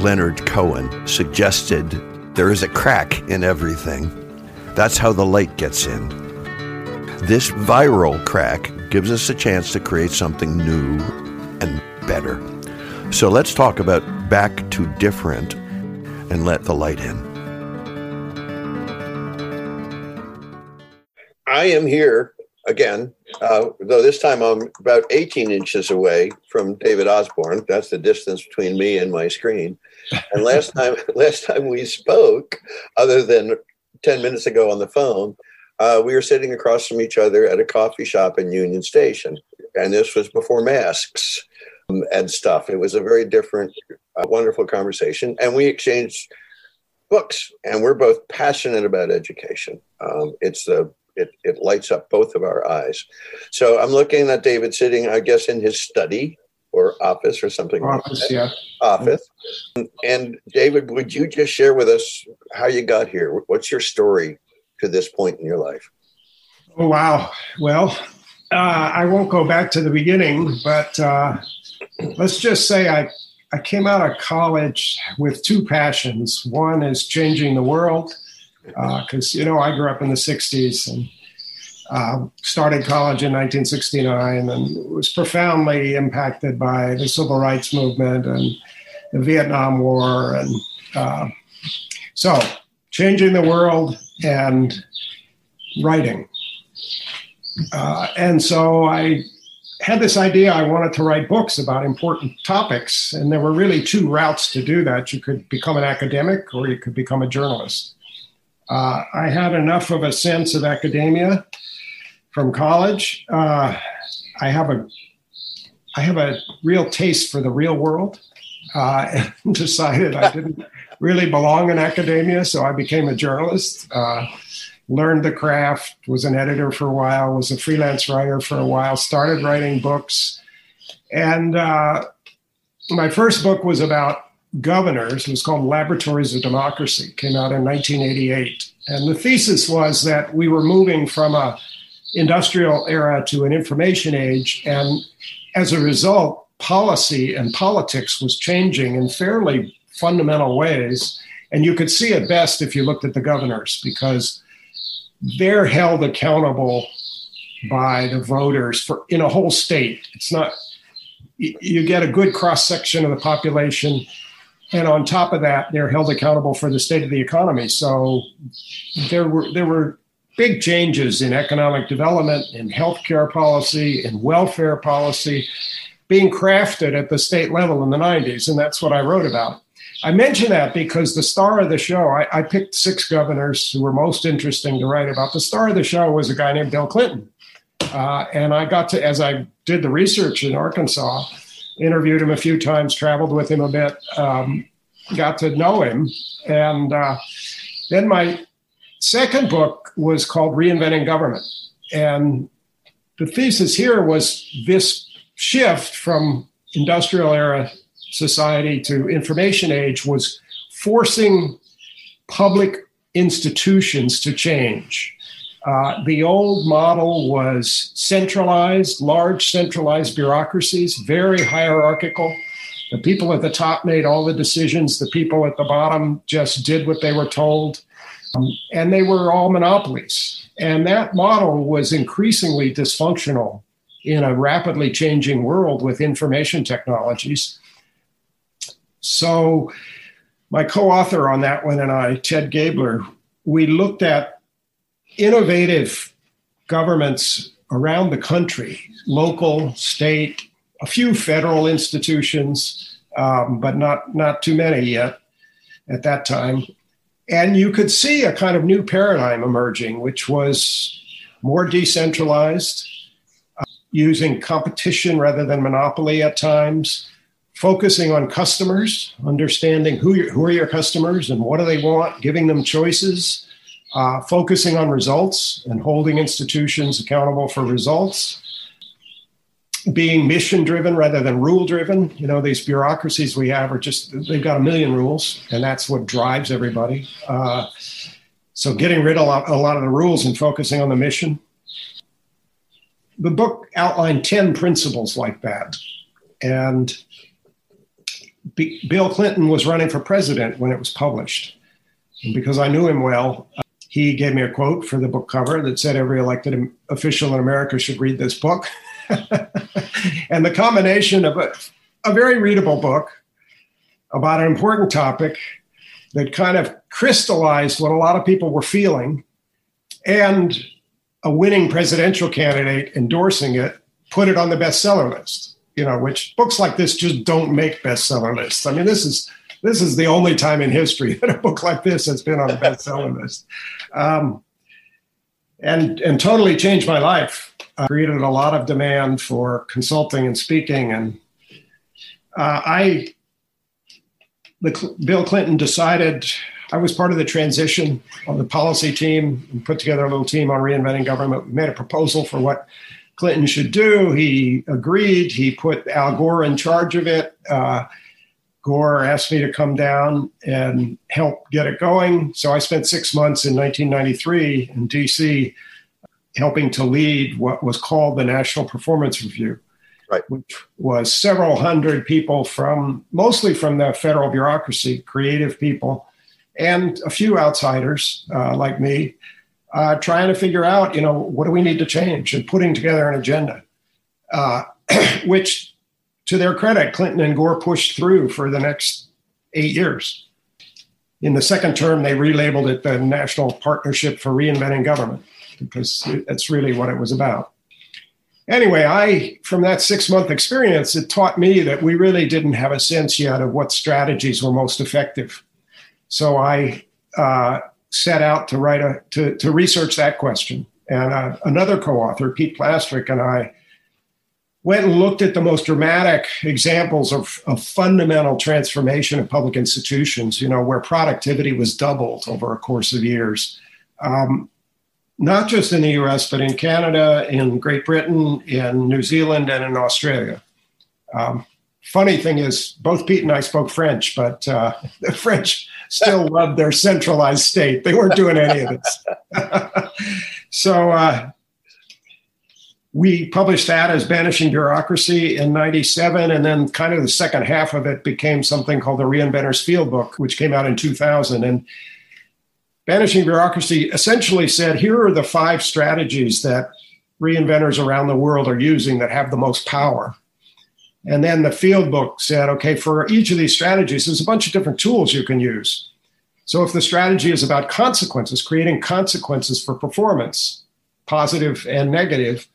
Leonard Cohen, suggested there is a crack in everything. That's how the light gets in. This viral crack gives us a chance to create something new and better. So let's talk about back to different and let the light in. I am here again, uh, though this time I'm about 18 inches away from David Osborne. That's the distance between me and my screen. And last time, last time we spoke, other than 10 minutes ago on the phone, uh, we were sitting across from each other at a coffee shop in Union Station. And this was before masks um, and stuff. It was a very different, uh, wonderful conversation. And we exchanged books, and we're both passionate about education. Um, it's the it, it lights up both of our eyes. So I'm looking at David sitting, I guess, in his study or office or something office, like yeah. Office. And David, would you just share with us how you got here? What's your story to this point in your life? Oh, wow. Well, uh, I won't go back to the beginning, but uh, let's just say I, I came out of college with two passions. One is changing the world, because uh, you know I grew up in the '60s and uh, started college in 1969 and was profoundly impacted by the civil rights movement and the Vietnam War and uh, so changing the world and writing. Uh, and so I had this idea I wanted to write books about important topics, and there were really two routes to do that. You could become an academic or you could become a journalist. Uh, I had enough of a sense of academia from college. Uh, I have a I have a real taste for the real world. Uh, and decided I didn't really belong in academia, so I became a journalist. Uh, learned the craft. Was an editor for a while. Was a freelance writer for a while. Started writing books, and uh, my first book was about governors. It was called Laboratories of Democracy. Came out in 1988, and the thesis was that we were moving from a industrial era to an information age, and as a result, policy and politics was changing in fairly fundamental ways. And you could see it best if you looked at the governors because they're held accountable by the voters for in a whole state. It's not you get a good cross section of the population and on top of that, they're held accountable for the state of the economy. So there were there were big changes in economic development, in healthcare policy, in welfare policy, being crafted at the state level in the 90s, and that's what I wrote about. I mention that because the star of the show, I, I picked six governors who were most interesting to write about. The star of the show was a guy named Bill Clinton. Uh, and I got to, as I did the research in Arkansas, interviewed him a few times, traveled with him a bit, um, got to know him. And uh, then my second book was called Reinventing Government. And the thesis here was this shift from industrial era society to information age was forcing public institutions to change. Uh, the old model was centralized, large centralized bureaucracies, very hierarchical. The people at the top made all the decisions, the people at the bottom just did what they were told. Um, and they were all monopolies. And that model was increasingly dysfunctional in a rapidly changing world with information technologies. So, my co author on that one and I, Ted Gaebler, we looked at innovative governments around the country, local, state, a few federal institutions, um, but not, not too many yet at that time. And you could see a kind of new paradigm emerging, which was more decentralized, uh, using competition rather than monopoly at times, focusing on customers, understanding who, who are your customers and what do they want, giving them choices, uh, focusing on results and holding institutions accountable for results, being mission driven rather than rule driven. You know, these bureaucracies we have are just, they've got a million rules, and that's what drives everybody. Uh, so, getting rid of a lot, a lot of the rules and focusing on the mission. The book outlined 10 principles like that. And B- Bill Clinton was running for president when it was published. And because I knew him well, he gave me a quote for the book cover that said every elected official in America should read this book. and the combination of a, a very readable book about an important topic that kind of crystallized what a lot of people were feeling and a winning presidential candidate endorsing it put it on the bestseller list you know which books like this just don't make bestseller lists. I mean this is this is the only time in history that a book like this has been on the bestseller list. Um, and and totally changed my life uh, created a lot of demand for consulting and speaking and uh, i the, Bill Clinton decided I was part of the transition of the policy team and put together a little team on reinventing government. We made a proposal for what Clinton should do. He agreed. He put Al Gore in charge of it. Uh, Gore asked me to come down and help get it going. So I spent six months in 1993 in DC helping to lead what was called the National Performance Review right. which was several hundred people from mostly from the federal bureaucracy, creative people, and a few outsiders uh, like me, uh, trying to figure out, you know, what do we need to change and putting together an agenda, uh, which, to their credit, Clinton and Gore pushed through for the next eight years. In the second term, they relabeled it the National Partnership for Reinventing Government because that's really what it was about anyway, I, from that six month experience, it taught me that we really didn't have a sense yet of what strategies were most effective. So I uh, set out to write a, to, to research that question. And uh, another co author, Pete Plastrik, and I went and looked at the most dramatic examples of, of fundamental transformation of public institutions, you know, where productivity was doubled over a course of years. Um, not just in the US, but in Canada, in Great Britain, in New Zealand, and in Australia. Um, funny thing is, both Pete and I spoke French, but uh, the French still loved their centralized state. They weren't doing any of this. so uh, we published that as Banishing Bureaucracy in 97. And then, kind of, the second half of it became something called the Reinventor's Field Book, which came out in 2000. And Banishing Bureaucracy essentially said here are the five strategies that reinventors around the world are using that have the most power. And then the field book said, okay, for each of these strategies, there's a bunch of different tools you can use. So if the strategy is about consequences, creating consequences for performance, positive and negative,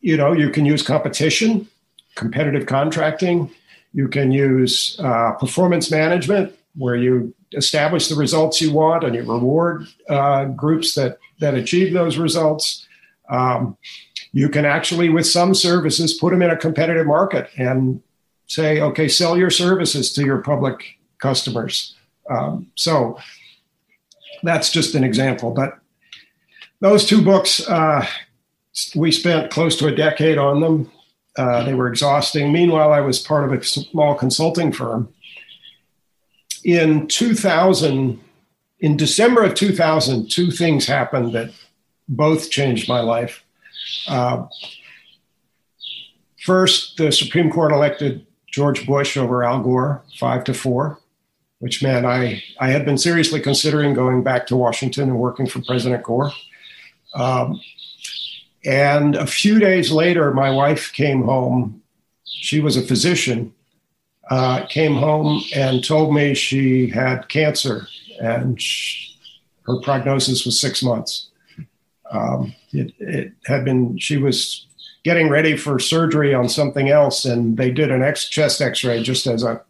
you know, you can use competition, competitive contracting, you can use uh, performance management, where you establish the results you want and you reward uh, groups that that achieve those results. Um, you can actually, with some services, put them in a competitive market and say, okay, sell your services to your public customers. Um, so that's just an example. But those two books, uh, we spent close to a decade on them. Uh, they were exhausting. Meanwhile, I was part of a small consulting firm in 2000, in December of 2000, two things happened that both changed my life. Uh, first, the Supreme Court elected George Bush over Al Gore, five to four, which meant I, I had been seriously considering going back to Washington and working for President Gore. Um, and a few days later, my wife came home. She was a physician uh, came home and told me she had cancer and she, her prognosis was six months. Um, it, it, had been, she was getting ready for surgery on something else, and they did an X chest X-ray just as a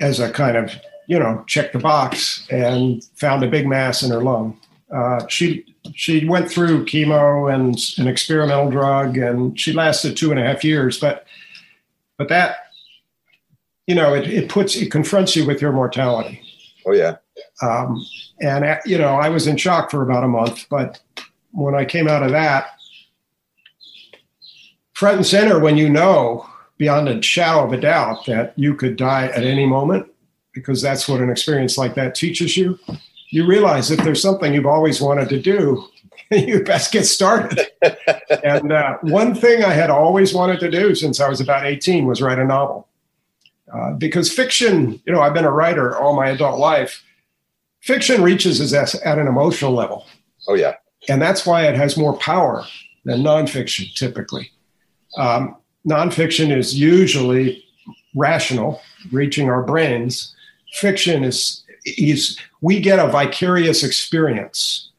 as a kind of you know check the box, and found a big mass in her lung. Uh, she she went through chemo and an experimental drug, and she lasted two and a half years, but but that, you know, it, it puts, it confronts you with your mortality. Oh, yeah. Um, and, uh, you know, I was in shock for about a month, but when I came out of that, front and center, when you know beyond a shadow of a doubt that you could die at any moment, because that's what an experience like that teaches you, you realize if there's something you've always wanted to do, you best get started. and uh, one thing I had always wanted to do since I was about 18 was write a novel. Uh, because fiction, you know, I've been a writer all my adult life. Fiction reaches us at an emotional level. Oh, yeah. And that's why it has more power than nonfiction typically. Um, nonfiction is usually rational, reaching our brains. Fiction is, is we get a vicarious experience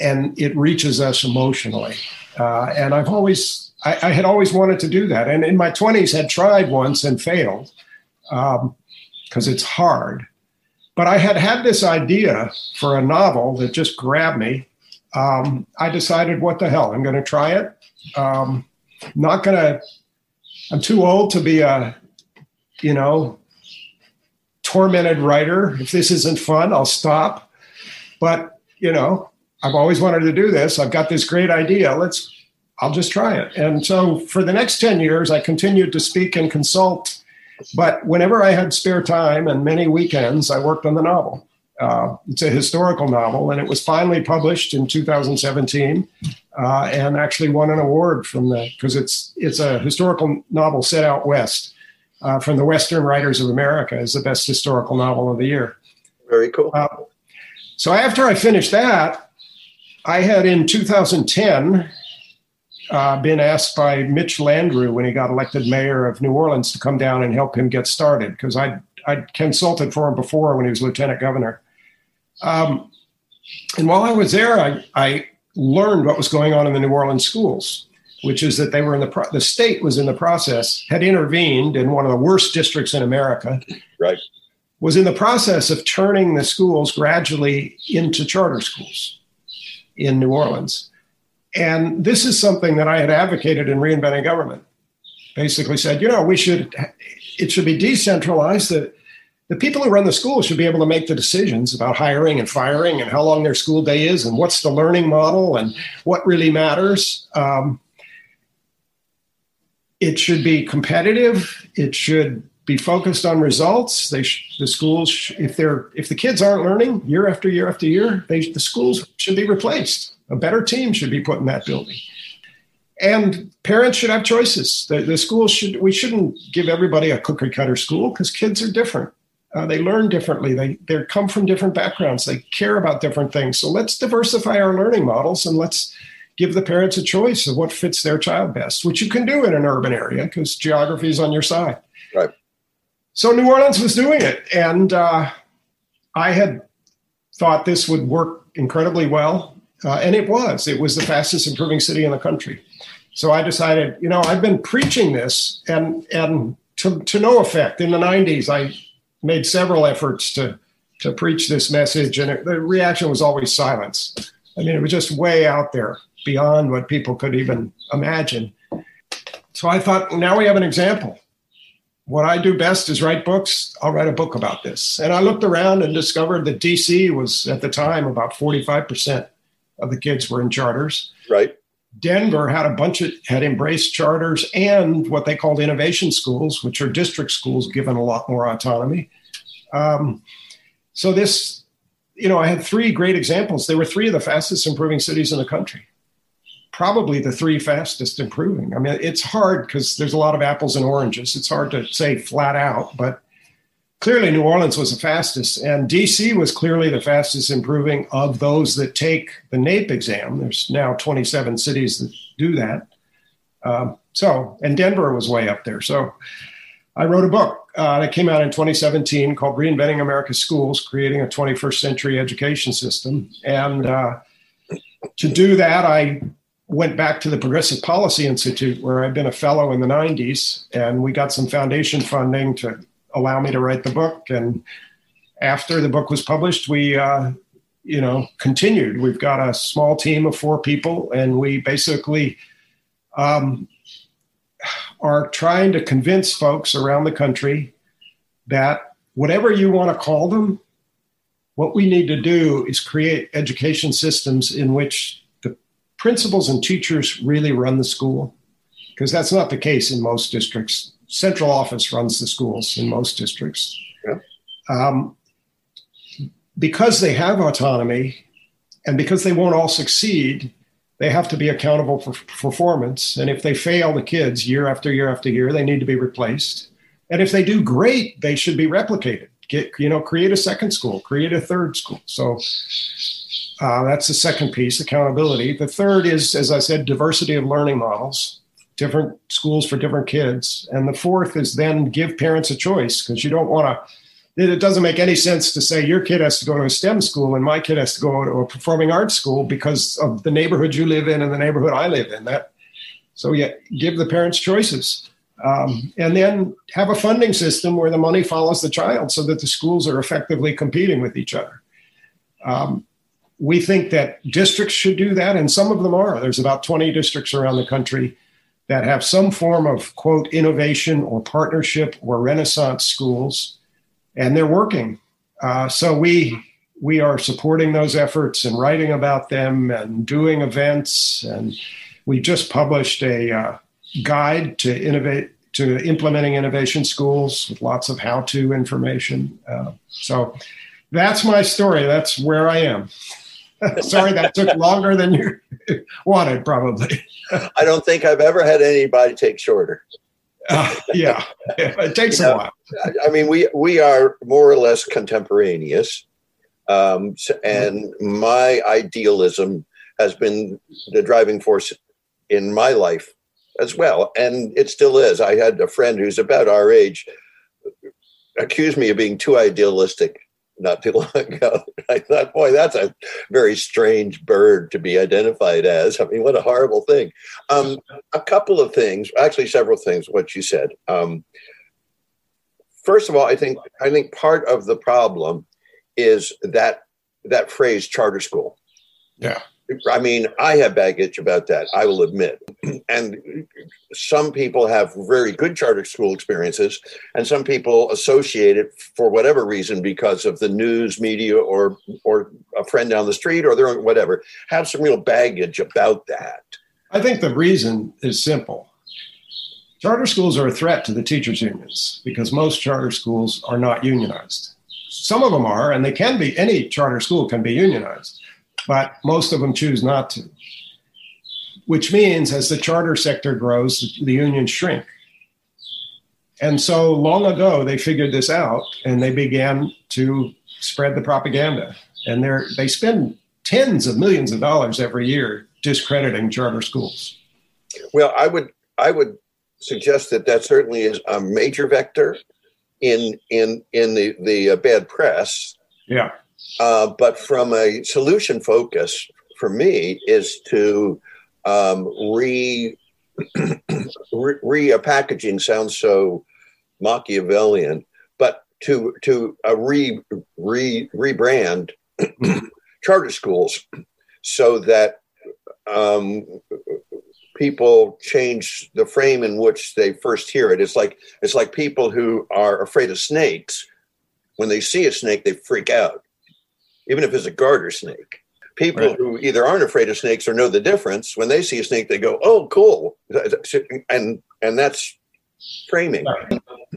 and it reaches us emotionally. Uh, and I've always, I, I, had always wanted to do that. And in my 20s, had tried once and failed because um, it's hard. But I had had this idea for a novel that just grabbed me. Um, I decided, what the hell, I'm going to try it. Um, not going to, I'm too old to be a, you know, tormented writer. If this isn't fun, I'll stop. But, you know, I've always wanted to do this. I've got this great idea. Let's, I'll just try it. And so for the next 10 years, I continued to speak and consult. But whenever I had spare time and many weekends, I worked on the novel. Uh, it's a historical novel, and it was finally published in 2017, uh, and actually won an award from the because it's it's a historical novel set out west uh, from the Western Writers of America as the best historical novel of the year. Very cool. Uh, so after I finished that, I had in 2010 uh, been asked by Mitch Landrieu when he got elected mayor of New Orleans to come down and help him get started because I I consulted for him before when he was lieutenant governor. Um, and while I was there, I, I learned what was going on in the New Orleans schools, which is that they were in the pro- the state was in the process had intervened in one of the worst districts in America. Right. Was in the process of turning the schools gradually into charter schools in New Orleans. And this is something that I had advocated in reinventing government. Basically said, you know, we should it should be decentralized that the people who run the school should be able to make the decisions about hiring and firing and how long their school day is and what's the learning model and what really matters. Um, it should be competitive. It should be focused on results. They sh- the schools, if they're if the kids aren't learning year after year after year, they, the schools should be replaced. A better team should be put in that building. And parents should have choices. The, the schools should we shouldn't give everybody a cookie cutter school because kids are different. Uh, they learn differently. They they come from different backgrounds. They care about different things. So let's diversify our learning models and let's give the parents a choice of what fits their child best, which you can do in an urban area because geography is on your side. So New Orleans was doing it, and uh, I had thought this would work incredibly well, uh, and it was. It was the fastest improving city in the country. So I decided, you know, I've been preaching this, and and to, to no effect. In the '90s, I made several efforts to to preach this message, and it, the reaction was always silence. I mean, it was just way out there, beyond what people could even imagine. So I thought, now we have an example. What I do best is write books. I'll write a book about this. And I looked around and discovered that DC was at the time about 45% of the kids were in charters. Right. Denver had a bunch of had embraced charters and what they called innovation schools, which are district schools given a lot more autonomy. Um, so this, you know, I had three great examples. They were three of the fastest improving cities in the country. Probably the three fastest improving. I mean, it's hard because there's a lot of apples and oranges. It's hard to say flat out, but clearly New Orleans was the fastest, and DC was clearly the fastest improving of those that take the NAEP exam. There's now 27 cities that do that. Um, so, and Denver was way up there. So, I wrote a book uh, that came out in 2017 called Reinventing America's Schools Creating a 21st Century Education System. And uh, to do that, I went back to the Progressive Policy Institute, where I'd been a fellow in the 90s, and we got some foundation funding to allow me to write the book. And after the book was published, we, uh, you know, continued. We've got a small team of four people, and we basically um, are trying to convince folks around the country that whatever you want to call them, what we need to do is create education systems in which principals and teachers really run the school, because that's not the case in most districts central office runs the schools in most districts. Yeah. Um, because they have autonomy and because they won't all succeed, they have to be accountable for performance. And if they fail the kids year after year after year, they need to be replaced. And if they do great, they should be replicated. Get you know, create a second school, create a third school. So uh, that's the second piece, accountability. The third is, as I said, diversity of learning models, different schools for different kids. And the fourth is then give parents a choice because you don't want to it doesn't make any sense to say your kid has to go to a STEM school and my kid has to go to a performing arts school because of the neighborhood you live in and the neighborhood I live in. That so yeah, give the parents choices, um, and then have a funding system where the money follows the child, so that the schools are effectively competing with each other. Um, we think that districts should do that, and some of them are. There's about 20 districts around the country that have some form of quote innovation or partnership or renaissance schools and they're working. Uh, so we we are supporting those efforts and writing about them and doing events. And we just published a uh, guide to innovate to implementing innovation schools with lots of how-to information. Uh, so that's my story. That's where I am. Sorry that took longer than you wanted, probably. I don't think I've ever had anybody take shorter. Uh, yeah. yeah, it takes you a know, while. I mean, we we are more or less contemporaneous, um, and my idealism has been the driving force in my life as well, and it still is. I had a friend who's about our age accuse me of being too idealistic not too long ago. I thought, boy, that's a very strange bird to be identified as. I mean, what a horrible thing. Um, a couple of things, actually, several things. What you said. Um, first of all, I think I think part of the problem is that that phrase charter school. Yeah. I mean, I have baggage about that, I will admit. And some people have very good charter school experiences, and some people associate it for whatever reason because of the news media or or a friend down the street or their own whatever, have some real baggage about that. I think the reason is simple. Charter schools are a threat to the teachers' unions because most charter schools are not unionized. Some of them are, and they can be, any charter school can be unionized but most of them choose not to. Which means as the charter sector grows, the unions shrink. And so long ago, they figured this out and they began to spread the propaganda. And they they spend tens of millions of dollars every year discrediting charter schools. Well, I would I would suggest that that certainly is a major vector in in in the the uh, bad press. Yeah. Uh, but from a solution focus for me is to um, re, re, packaging sounds so Machiavellian, but to to a re, re rebrand charter schools so that um, people change the frame in which they first hear it. It's like it's like people who are afraid of snakes. When they see a snake, they freak out even if it's a garter snake. People right. who either aren't afraid of snakes or know the difference, when they see a snake, they go, "Oh, cool," and and that's framing.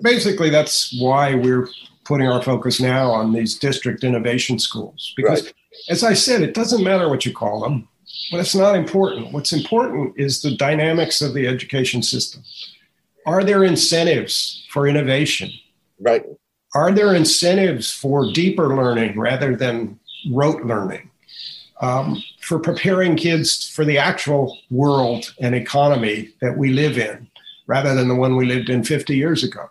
Basically, that's why we're putting our focus now on these district innovation schools because, right. as I said, it doesn't matter what you call them, but it's not important. What's important is the dynamics of the education system. Are there incentives for innovation? Right. Are there incentives for deeper learning rather than rote learning, um, for preparing kids for the actual world and economy that we live in, rather than the one we lived in 50 years ago.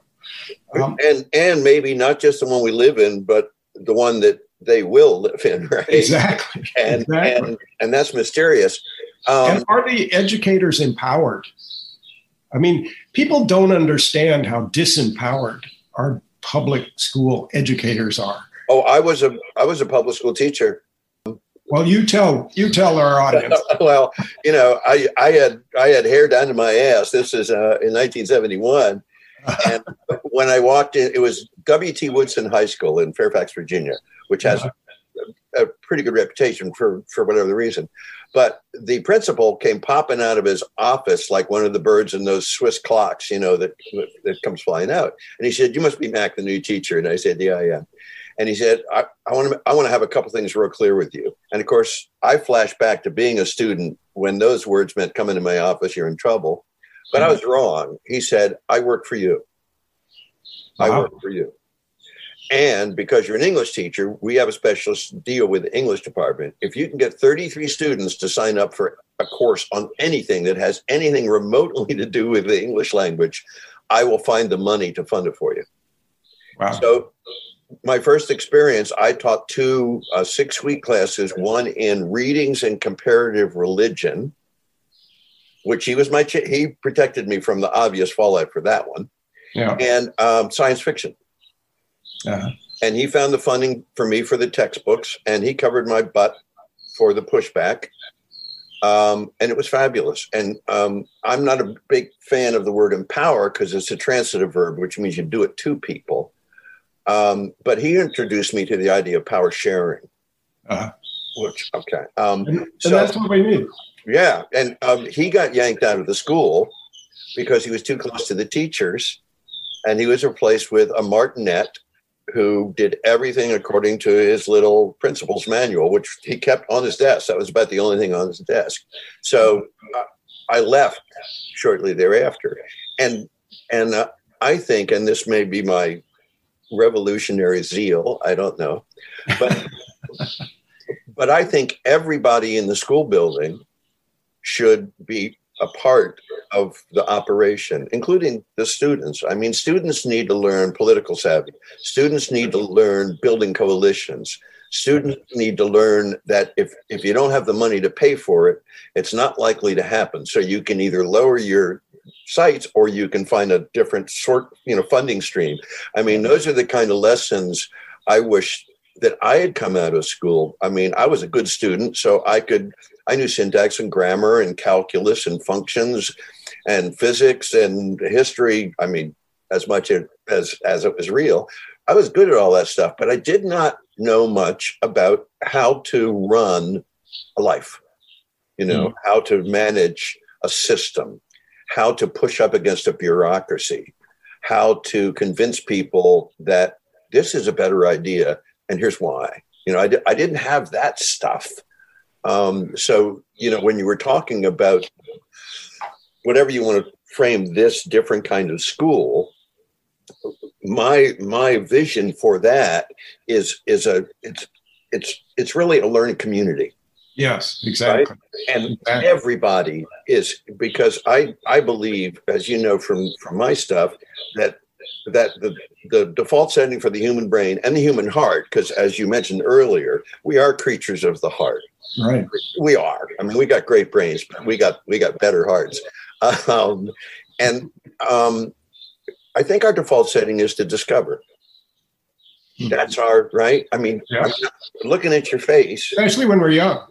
Um, and and maybe not just the one we live in, but the one that they will live in, right? Exactly. And exactly. and and that's mysterious. Um, and are the educators empowered? I mean, people don't understand how disempowered our public school educators are. Oh, I was a I was a public school teacher. Well, you tell you tell our audience. well, you know, I I had I had hair down to my ass. This is uh, in 1971, and when I walked in, it was W.T. Woodson High School in Fairfax, Virginia, which has a, a pretty good reputation for for whatever the reason. But the principal came popping out of his office like one of the birds in those Swiss clocks, you know, that that comes flying out. And he said, "You must be Mac, the new teacher." And I said, "Yeah, I am." And he said, I, I want to I want to have a couple things real clear with you. And of course, I flash back to being a student when those words meant come into my office, you're in trouble. But I hmm. was wrong. He said, I work for you. I work for you. And because you're an English teacher, we have a special deal with the English department. If you can get 33 students to sign up for a course on anything that has anything remotely to do with the English language, I will find the money to fund it for you. Wow. So, my first experience, I taught two uh, six week classes, one in readings and comparative religion, which he was my, ch- he protected me from the obvious fallout for that one, Yeah. and um, science fiction. Uh, And he found the funding for me for the textbooks, and he covered my butt for the pushback. Um, and it was fabulous. And um, I'm not a big fan of the word empower because it's a transitive verb, which means you do it to people. Um, but he introduced me to the idea of power sharing, uh, which, okay. Um, and, and So- that's what we need. yeah. And um, he got yanked out of the school because he was too close to the teachers. And he was replaced with a martinet who did everything according to his little principal's manual, which he kept on his desk. That was about the only thing on his desk. So uh, I left shortly thereafter. And, and uh, I think, and this may be my revolutionary zeal, I don't know, but, but I think everybody in the school building should be a part of the operation, including the students. I mean, students need to learn political savvy. Students need to learn building coalitions. Students need to learn that if, if you don't have the money to pay for it, it's not likely to happen. So you can either lower your sights or you can find a different sort, you know, funding stream. I mean, those are the kind of lessons I wish that I had come out of school. I mean, I was a good student, so I could I knew syntax and grammar and calculus and functions and physics and history. I mean, as much as as it was real. I was good at all that stuff, but I did not know much about how to run a life. You know, mm-hmm. how to manage a system, how to push up against a bureaucracy, how to convince people that this is a better idea and here's why. You know, I, di- I didn't have that stuff. Um, so, you know, when you were talking about whatever you want to frame this different kind of school, my my vision for that is is a it's it's it's really a learning community Yes, exactly. and Exactly. everybody is because i i believe as you know from from my stuff that that the the default setting for the human brain and the human heart because as you mentioned earlier we are creatures of the heart. Right. we are. I mean we got great brains but we got we got better hearts. Um, and um, i think our default setting is to discover. Hmm. that's our right? I mean looking at your face. Especially when we're young.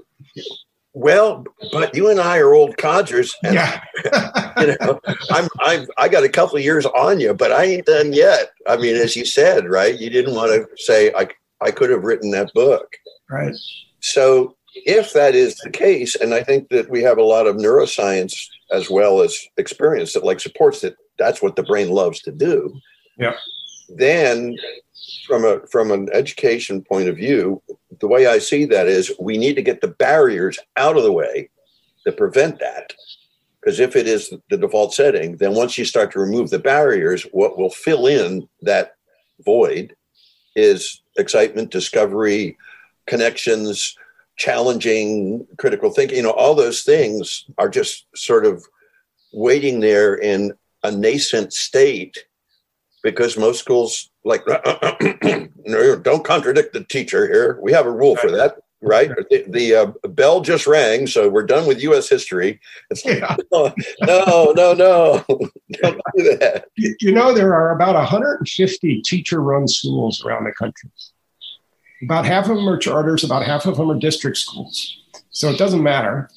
Well but you and i are old codgers and Yeah. you know, I'm I've I got a couple of years on you, but I ain't done yet. I mean, as you said, right? You didn't want to say I I could have written that book. right. So if that is the case, and I think that we have a lot of neuroscience as well as experience that like supports that that's what the brain loves to do. Yeah. Then from a from an education point of view, the way I see that is we need to get the barriers out of the way that prevent that. Because if it is the default setting, then once you start to remove the barriers, what will fill in that void is excitement, discovery, connections, challenging, critical thinking. You know, all those things are just sort of waiting there in a nascent state because most schools like don't contradict the teacher here. We have a rule for that, right? The, the uh, bell just rang, so we're done with U.S. history. It's like, Yeah. no, no, no, don't do that. You know, there are about 150 teacher run schools around the country. About half of them are charters, about half of them are district schools. So it doesn't matter.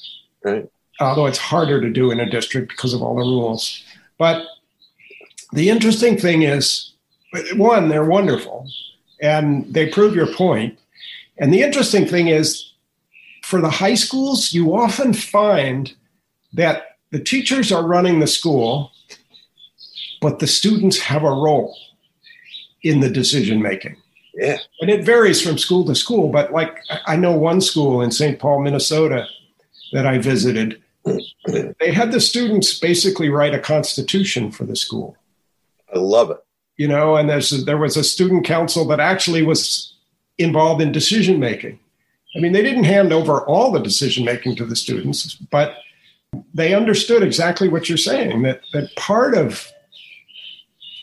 Right. Although it's harder to do in a district because of all the rules. But the interesting thing is one, they're wonderful and they prove your point. And the interesting thing is for the high schools, you often find that the teachers are running the school, but the students have a role in the decision making. Yeah. And it varies from school to school, but like I know one school in St. Paul, Minnesota that I visited. They had the students basically write a constitution for the school. I love it. You know, and there's there was a student council that actually was involved in decision making. I mean, they didn't hand over all the decision making to the students, but they understood exactly what you're saying that that part of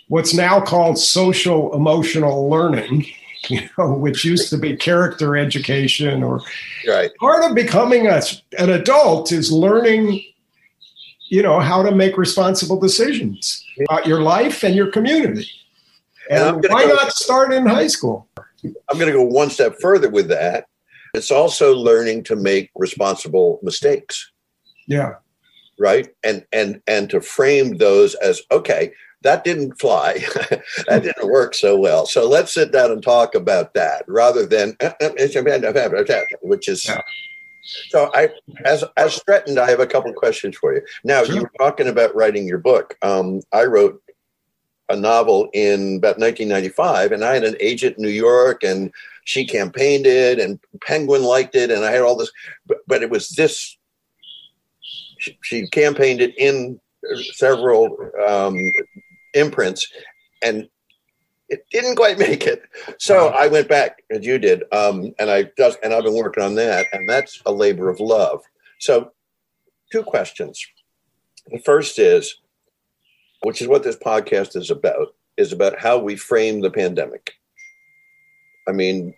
what's now called social emotional learning you know which used to be character education or right part of becoming a, an adult is learning you know how to make responsible decisions about your life and your community. And, and why go, not start in high school? I'm going to go one step further with that. It's also learning to make responsible mistakes. Yeah. Right? And and and to frame those as okay that didn't fly. That didn't work so well. So let's sit down and talk about that rather than which is yeah. So i as as threatened i have a couple questions for you now sure. you were talking about writing your book um, i wrote a novel in about 1995 and i had an agent in new york and she campaigned it and penguin liked it and i had all this but, but it was this she, she campaigned it in several um, imprints, and it didn't quite make it. So I went back as you did, um, and I just and I've been working on that, and that's a labor of love. So, two questions. The first is, which is what this podcast is about, is about how we frame the pandemic. I mean,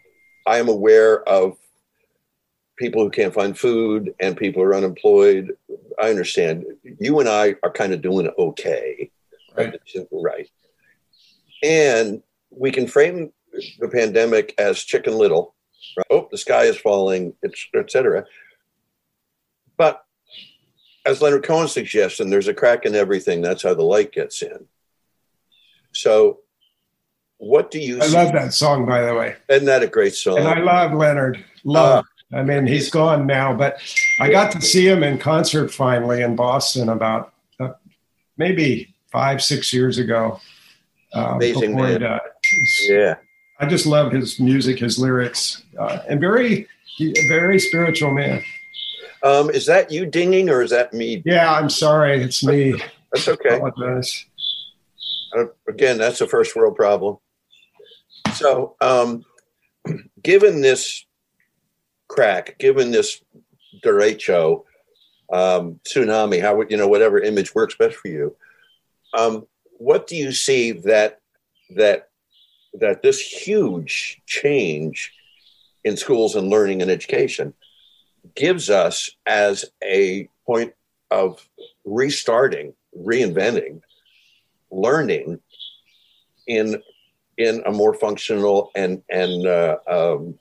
I am aware of people who can't find food and people who are unemployed. I understand. You and I are kind of doing okay. Right. Right. And we can frame the pandemic as chicken little. Right? Oh, the sky is falling, etc. But as Leonard Cohen suggests, and there's a crack in everything, that's how the light gets in. So, what do you? I see? love that song, by the way. Isn't that a great song? And I love Leonard. Love. Uh, I mean, he's gone now, but I got to see him in concert finally in Boston about uh, maybe five, six years ago. Uh, Amazing man. Uh, yeah. I just love his music, his lyrics, uh, and very, very spiritual man. Um, is that you dinging or is that me? Yeah, I'm sorry. It's me. That's okay. Again, that's a first world problem. So, um, given this crack, given this derecho, um, tsunami, how would you know whatever image works best for you. Um, what do you see that that that this huge change in schools and learning and education gives us as a point of restarting, reinventing, learning in in a more functional and and uh, um,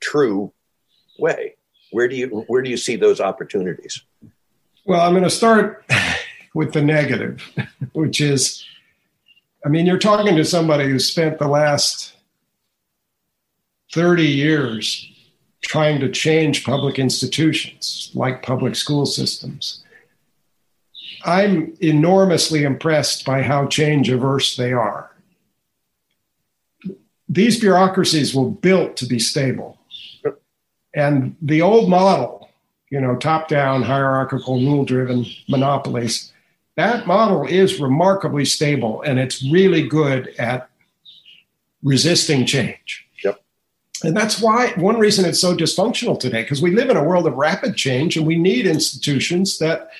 true way? Where do you where do you see those opportunities? Well, I'm going to start with the negative, which is, I mean, you're talking to somebody who spent the last 30 years trying to change public institutions like public school systems. I'm enormously impressed by how change averse they are. These bureaucracies were built to be stable. And the old model, you know, top down, hierarchical, rule driven monopolies, that model is remarkably stable and it's really good at resisting change. Yep. And that's why one reason it's so dysfunctional today, because we live in a world of rapid change and we need institutions that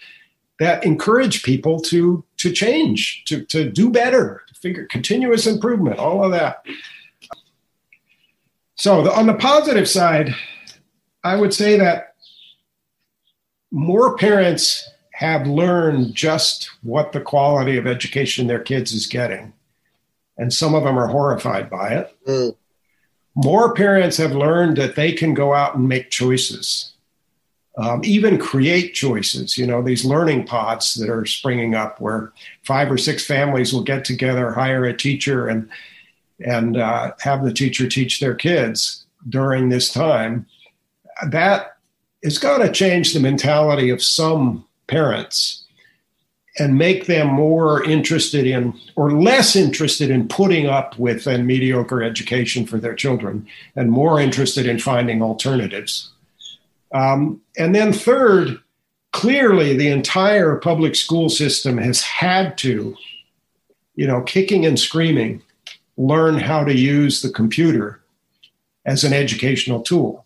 that encourage people to to change, to, to do better, to figure continuous improvement, all of that. So the, on the positive side, I would say that more parents have learned just what the quality of education their kids is getting. And some of them are horrified by it. Mm. More parents have learned that they can go out and make choices, um, even create choices. You know, these learning pods that are springing up where five or six families will get together, hire a teacher, and and uh, have the teacher teach their kids during this time. That is going to change the mentality of some parents. and make them more interested in or less interested in putting up with a mediocre education for their children and more interested in finding alternatives. Um, and then, third, clearly the entire public school system has had to, you know, kicking and screaming, learn how to use the computer as an educational tool.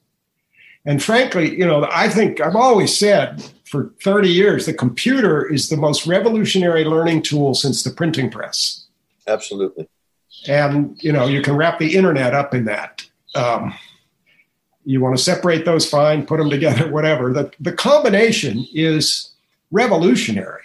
And frankly, you know, I think I've always said for 30 years, the computer is the most revolutionary learning tool since the printing press. Absolutely. And, you know, you can wrap the internet up in that. Um, you want to separate those, fine, put them together, whatever. The, the combination is revolutionary.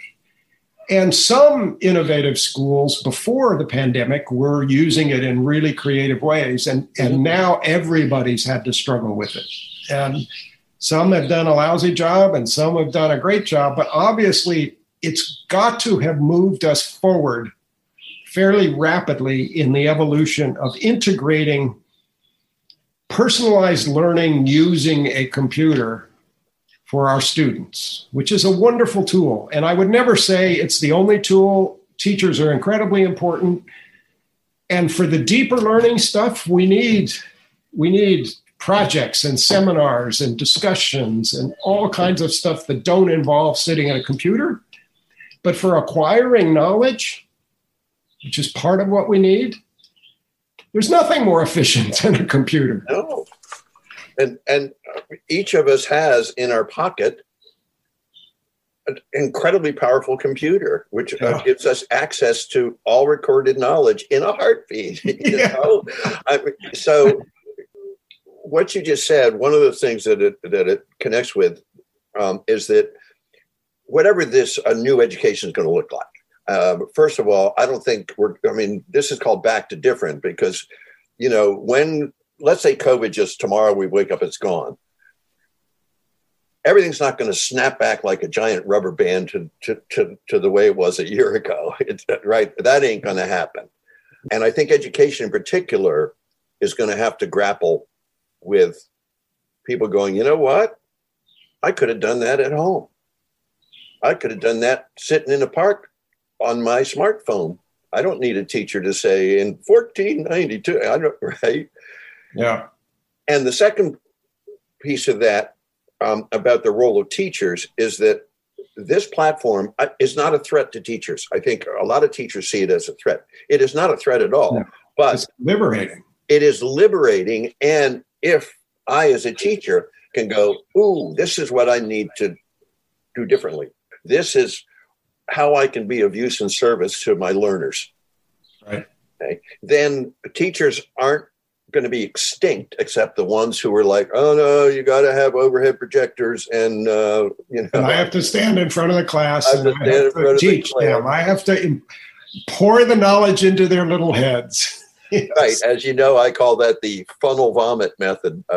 And some innovative schools before the pandemic were using it in really creative ways. And, and now everybody's had to struggle with it. And some have done a lousy job and some have done a great job, but obviously it's got to have moved us forward fairly rapidly in the evolution of integrating personalized learning using a computer for our students, which is a wonderful tool. And I would never say it's the only tool. Teachers are incredibly important. And for the deeper learning stuff, we need we need projects and seminars and discussions and all kinds of stuff that don't involve sitting at a computer. But for acquiring knowledge, which is part of what we need, there's nothing more efficient than a computer. No. And, and each of us has in our pocket an incredibly powerful computer, which uh, gives us access to all recorded knowledge in a heartbeat. Yeah. I so what you just said, one of the things that it that it connects with um, is that whatever this a new education is going to look like. Um, first of all, I don't think we're. I mean, this is called back to different because, you know, when let's say COVID just tomorrow we wake up it's gone. Everything's not going to snap back like a giant rubber band to to to, to the way it was a year ago. It's, right, that ain't going to happen. And I think education in particular is going to have to grapple with people going, you know what? I could have done that at home. I could have done that sitting in a park on my smartphone. I don't need a teacher to say in 1492. I don't, right? Yeah. And the second piece of that um, about the role of teachers is that this platform uh, is not a threat to teachers. I think a lot of teachers see it as a threat. It is not a threat at all, no, but it's liberating. It is liberating and if I, as a teacher, can go, ooh, this is what I need to do differently. This is how I can be of use and service to my learners. Right. Okay. Then teachers aren't going to be extinct, except the ones who are like, oh no, you got to have overhead projectors, and uh, you know, and I have to stand in front of the class I and I have to teach the them. I have to pour the knowledge into their little heads. Yes. Right. As you know, I call that the funnel vomit method.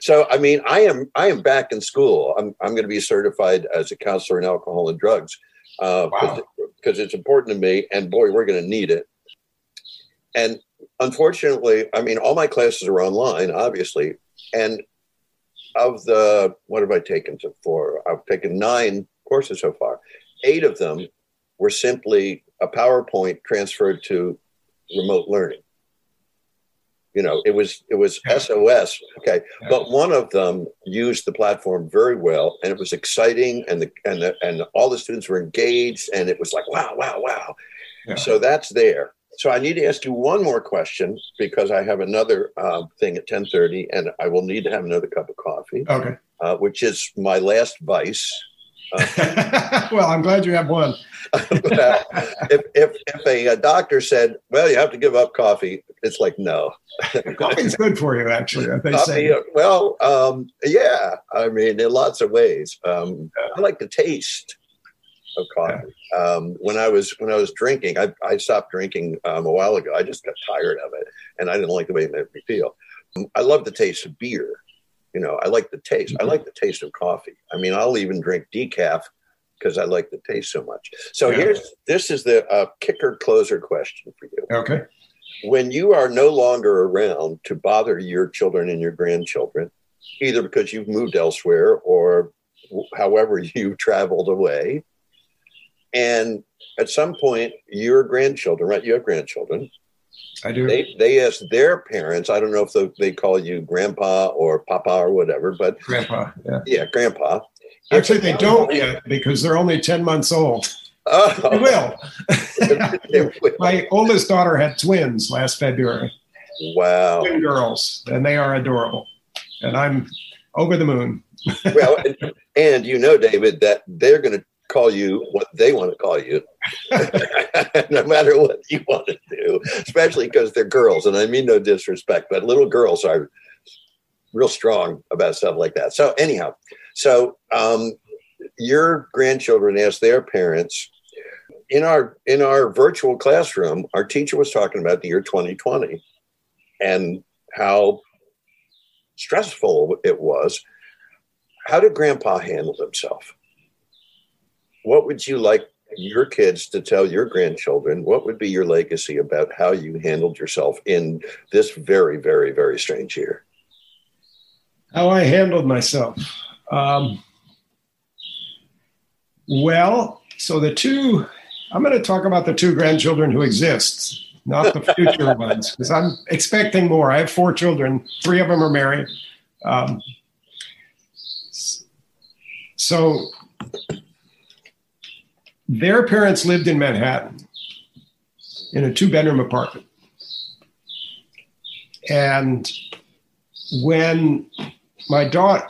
so, I mean, I am I am back in school. I'm I'm going to be certified as a counselor in alcohol and drugs because uh, wow. it's important to me. And boy, we're going to need it. And unfortunately, I mean, all my classes are online, obviously, and of the what have I taken so far? I've taken nine courses so far. Eight of them were simply a PowerPoint transferred to remote learning. You know, it was it was SOS. Okay, but one of them used the platform very well, and it was exciting, and the and the, and all the students were engaged, and it was like wow, wow, wow. Yeah. So that's there. So I need to ask you one more question because I have another uh, thing at ten thirty, and I will need to have another cup of coffee. Okay. Uh, which is my last vice. Uh, well, I'm glad you have one. if, if, if a, a, doctor said, well, you have to give up coffee, it's like, no. Coffee's good for you, actually. They coffee, say. Uh, well, um, yeah. I mean, in lots of ways. Um, I like the taste of coffee. Yeah. Um, when I was when I was drinking, I, I stopped drinking um, a while ago. I just got tired of it, and I didn't like the way it made me feel. I love the taste of beer. You know, I like the taste. I mm-hmm. like the taste of coffee. I mean, I'll even drink decaf because I like the taste so much. So yeah. here's this is the uh, kicker closer question for you. Okay. When you are no longer around to bother your children and your grandchildren, either because you've moved elsewhere or however you traveled away. And at some point, your grandchildren, right? You have grandchildren. I do. They they ask their parents. I don't know if they, they call you grandpa or papa or whatever, but Grandpa. Yeah. yeah, grandpa. Actually, they don't yet because they're only 10 months old. Oh. They Oh, will. they will. My oldest daughter had twins last February, wow. twin girls, and they are adorable. And I'm over the moon. Well, and, and you know, David, that they're going to call you what they want to call you, no matter what you want to do, especially because they're girls. And I mean no disrespect, but little girls are real strong about stuff like that. So, anyhow, so um, your grandchildren ask their parents. In our in our virtual classroom, our teacher was talking about the year 2020 and how stressful it was how did grandpa handle himself what would you like your kids to tell your grandchildren what would be your legacy about how you handled yourself in this very very very strange year How I handled myself. Um, well, so the two, I'm going to talk about the two grandchildren who exist, not the future ones, because I'm expecting more. I have four children, three of them are married. Um, so their parents lived in Manhattan in a two bedroom apartment. And when my daughter,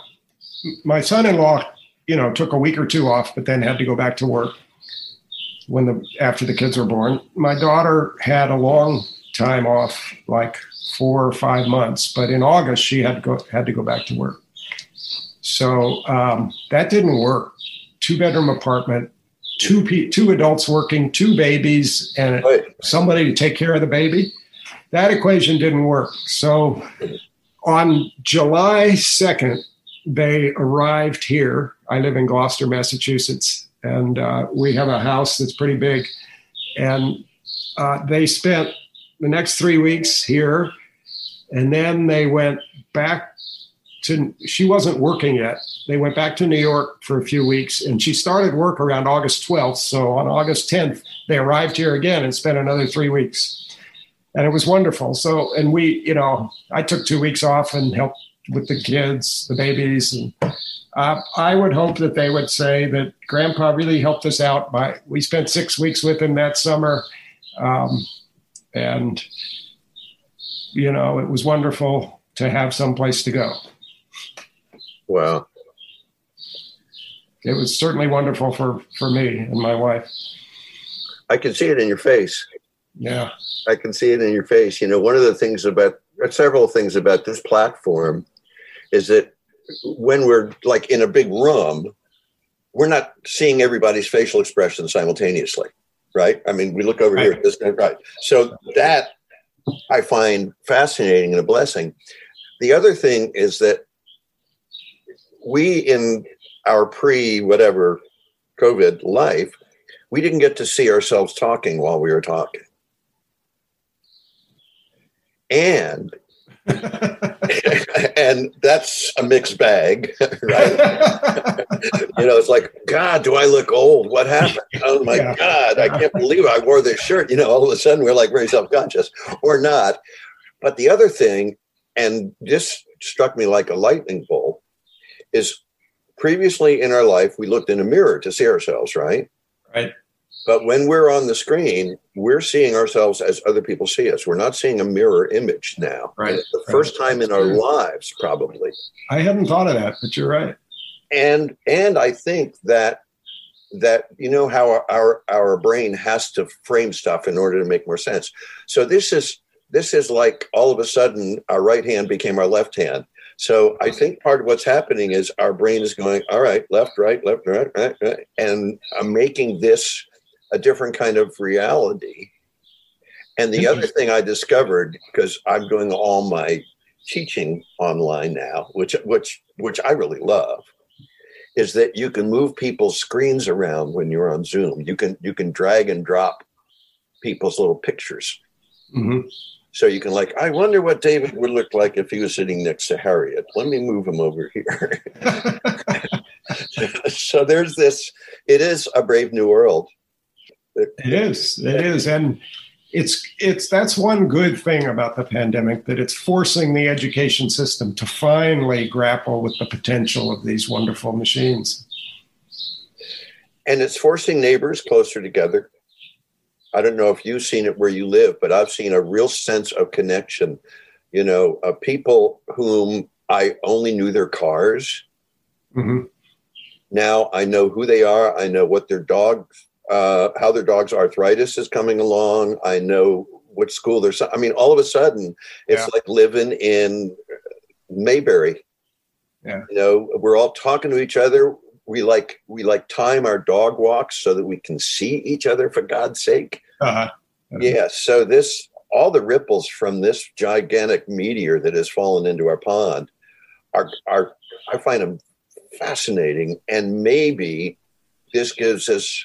my son-in-law, you know, took a week or two off, but then had to go back to work when the after the kids were born. My daughter had a long time off, like four or five months, but in August she had to go had to go back to work. So um, that didn't work. Two bedroom apartment, two pe- two adults working, two babies, and Right. somebody to take care of the baby. That equation didn't work. So on July 2nd, they arrived here. I live in Gloucester, Massachusetts, and uh, we have a house that's pretty big. And uh, they spent the next three weeks here, and then they went back to, she wasn't working yet. They went back to New York for a few weeks, and she started work around August 12th. So on August 10th, they arrived here again and spent another three weeks and it was wonderful. So, and we, you know, I took two weeks off and helped with the kids, the babies, and uh, I would hope that they would say that Grandpa really helped us out. By we spent six weeks with him that summer, um, and you know, it was wonderful to have some place to go. Wow It was certainly wonderful for for me and my wife. i can see it in your face Yeah, I can see it in your face. You know, one of the things about uh, several things about this platform is that when we're like in a big room, we're not seeing everybody's facial expression simultaneously, right? I mean, we look over here at this, right? So that I find fascinating and a blessing. The other thing is that we, in our pre whatever COVID life, we didn't get to see ourselves talking while we were talking. And and that's a mixed bag, right? you know, it's like, God, do I look old? What happened? Oh my Yeah. God, I can't believe I wore this shirt. You know, all of a sudden we're like very self conscious or not. But the other thing, and this struck me like a lightning bolt, is previously in our life, we looked in a mirror to see ourselves, right? Right. But when we're on the screen, we're seeing ourselves as other people see us. We're not seeing a mirror image now. Right, And it's the first time in our lives, probably. I hadn't thought of that, but you're right. And and I think that that you know how our, our our brain has to frame stuff in order to make more sense. So this is this is like all of a sudden our right hand became our left hand. So I think part of what's happening is our brain is going, all right, left, right, left, right, right, right, and I'm making this a different kind of reality. And the other thing I discovered, because I'm doing all my teaching online now, which which which I really love, is that you can move people's screens around when you're on Zoom. You can you can drag and drop people's little pictures. hmm So you can like, I wonder what David would look like if he was sitting next to Harriet. Let me move him over here. so there's this. It is a brave new world. It is. It is, and it's it's that's one good thing about the pandemic that it's forcing the education system to finally grapple with the potential of these wonderful machines. And it's forcing neighbors closer together. I don't know if you've seen it where you live, but I've seen a real sense of connection. You know, uh, people whom I only knew their cars. Mm-hmm. Now I know who they are. I know what their dog, uh, how their dog's arthritis is coming along. I know what school they're. I mean, all of a sudden, it's yeah. like living in Mayberry. Yeah. You know, we're all talking to each other. We like we like time our dog walks so that we can see each other. For God's sake. Uh-huh. Yeah. So this all the ripples from this gigantic meteor that has fallen into our pond are are I find them fascinating, and maybe this gives us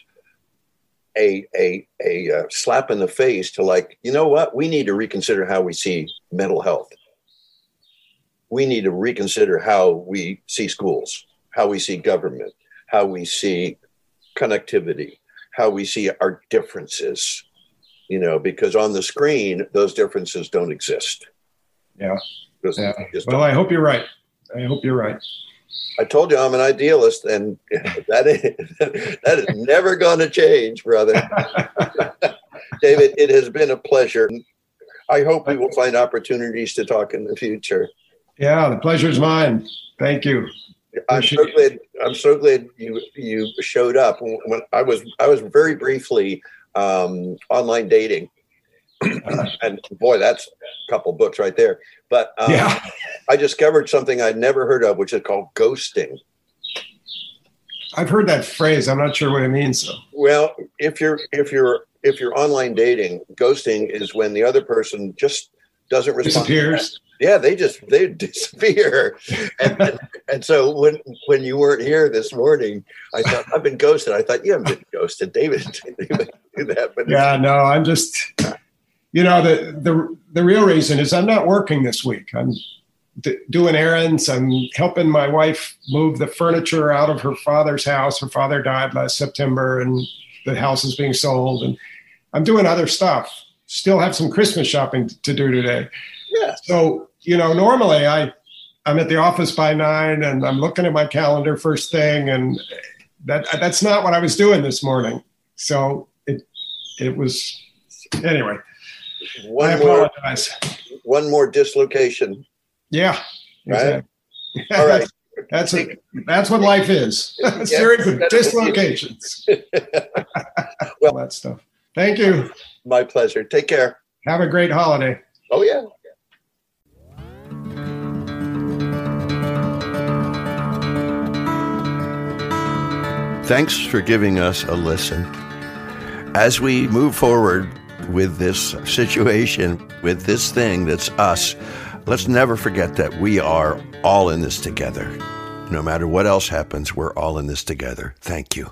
a a a uh, slap in the face to like you know what we need to reconsider how we see mental health. We need to reconsider how we see schools, how we see government, how we see connectivity, how we see our differences. You know, because on the screen those differences don't exist. Yeah. yeah. Well, I hope you're right. I hope you're right. I told you I'm an idealist, and that is, that is never going to change, brother. David, it has been a pleasure. I hope we will find opportunities to talk in the future. Yeah, the pleasure is mine. Thank you. I'm so glad. I'm so glad you you showed up. When I was I was very briefly um, online dating, and boy, that's a couple books right there. But um, yeah. I discovered something I'd never heard of, which is called ghosting. I've heard that phrase. I'm not sure what it means. Though. Well, if you're if you're if you're online dating, ghosting is when the other person just doesn't respond. Disappears. Yeah, they just they disappear. and, and, so when when you weren't here this morning, I thought I've been ghosted. I thought you haven't been ghosted, David. do that, but yeah, no, I'm just you know the the the real reason is I'm not working this week. I'm d- doing errands. I'm helping my wife move the furniture out of her father's house. Her father died last September, and the house is being sold. And I'm doing other stuff. Still have some Christmas shopping to do today. Yeah. So you know, normally I I'm at the office by nine, and I'm looking at my calendar first thing, and that that's not what I was doing this morning. So it it was anyway. One I apologize. More, one more dislocation. Yeah. Exactly. Right. All right. That's a, that's what life is. Very good. Dislocations. well, that stuff. Thank you. My pleasure. Take care. Have a great holiday. Oh yeah. Thanks for giving us a listen. As we move forward with this situation, with this thing that's us, let's never forget that we are all in this together. No matter what else happens, we're all in this together. Thank you.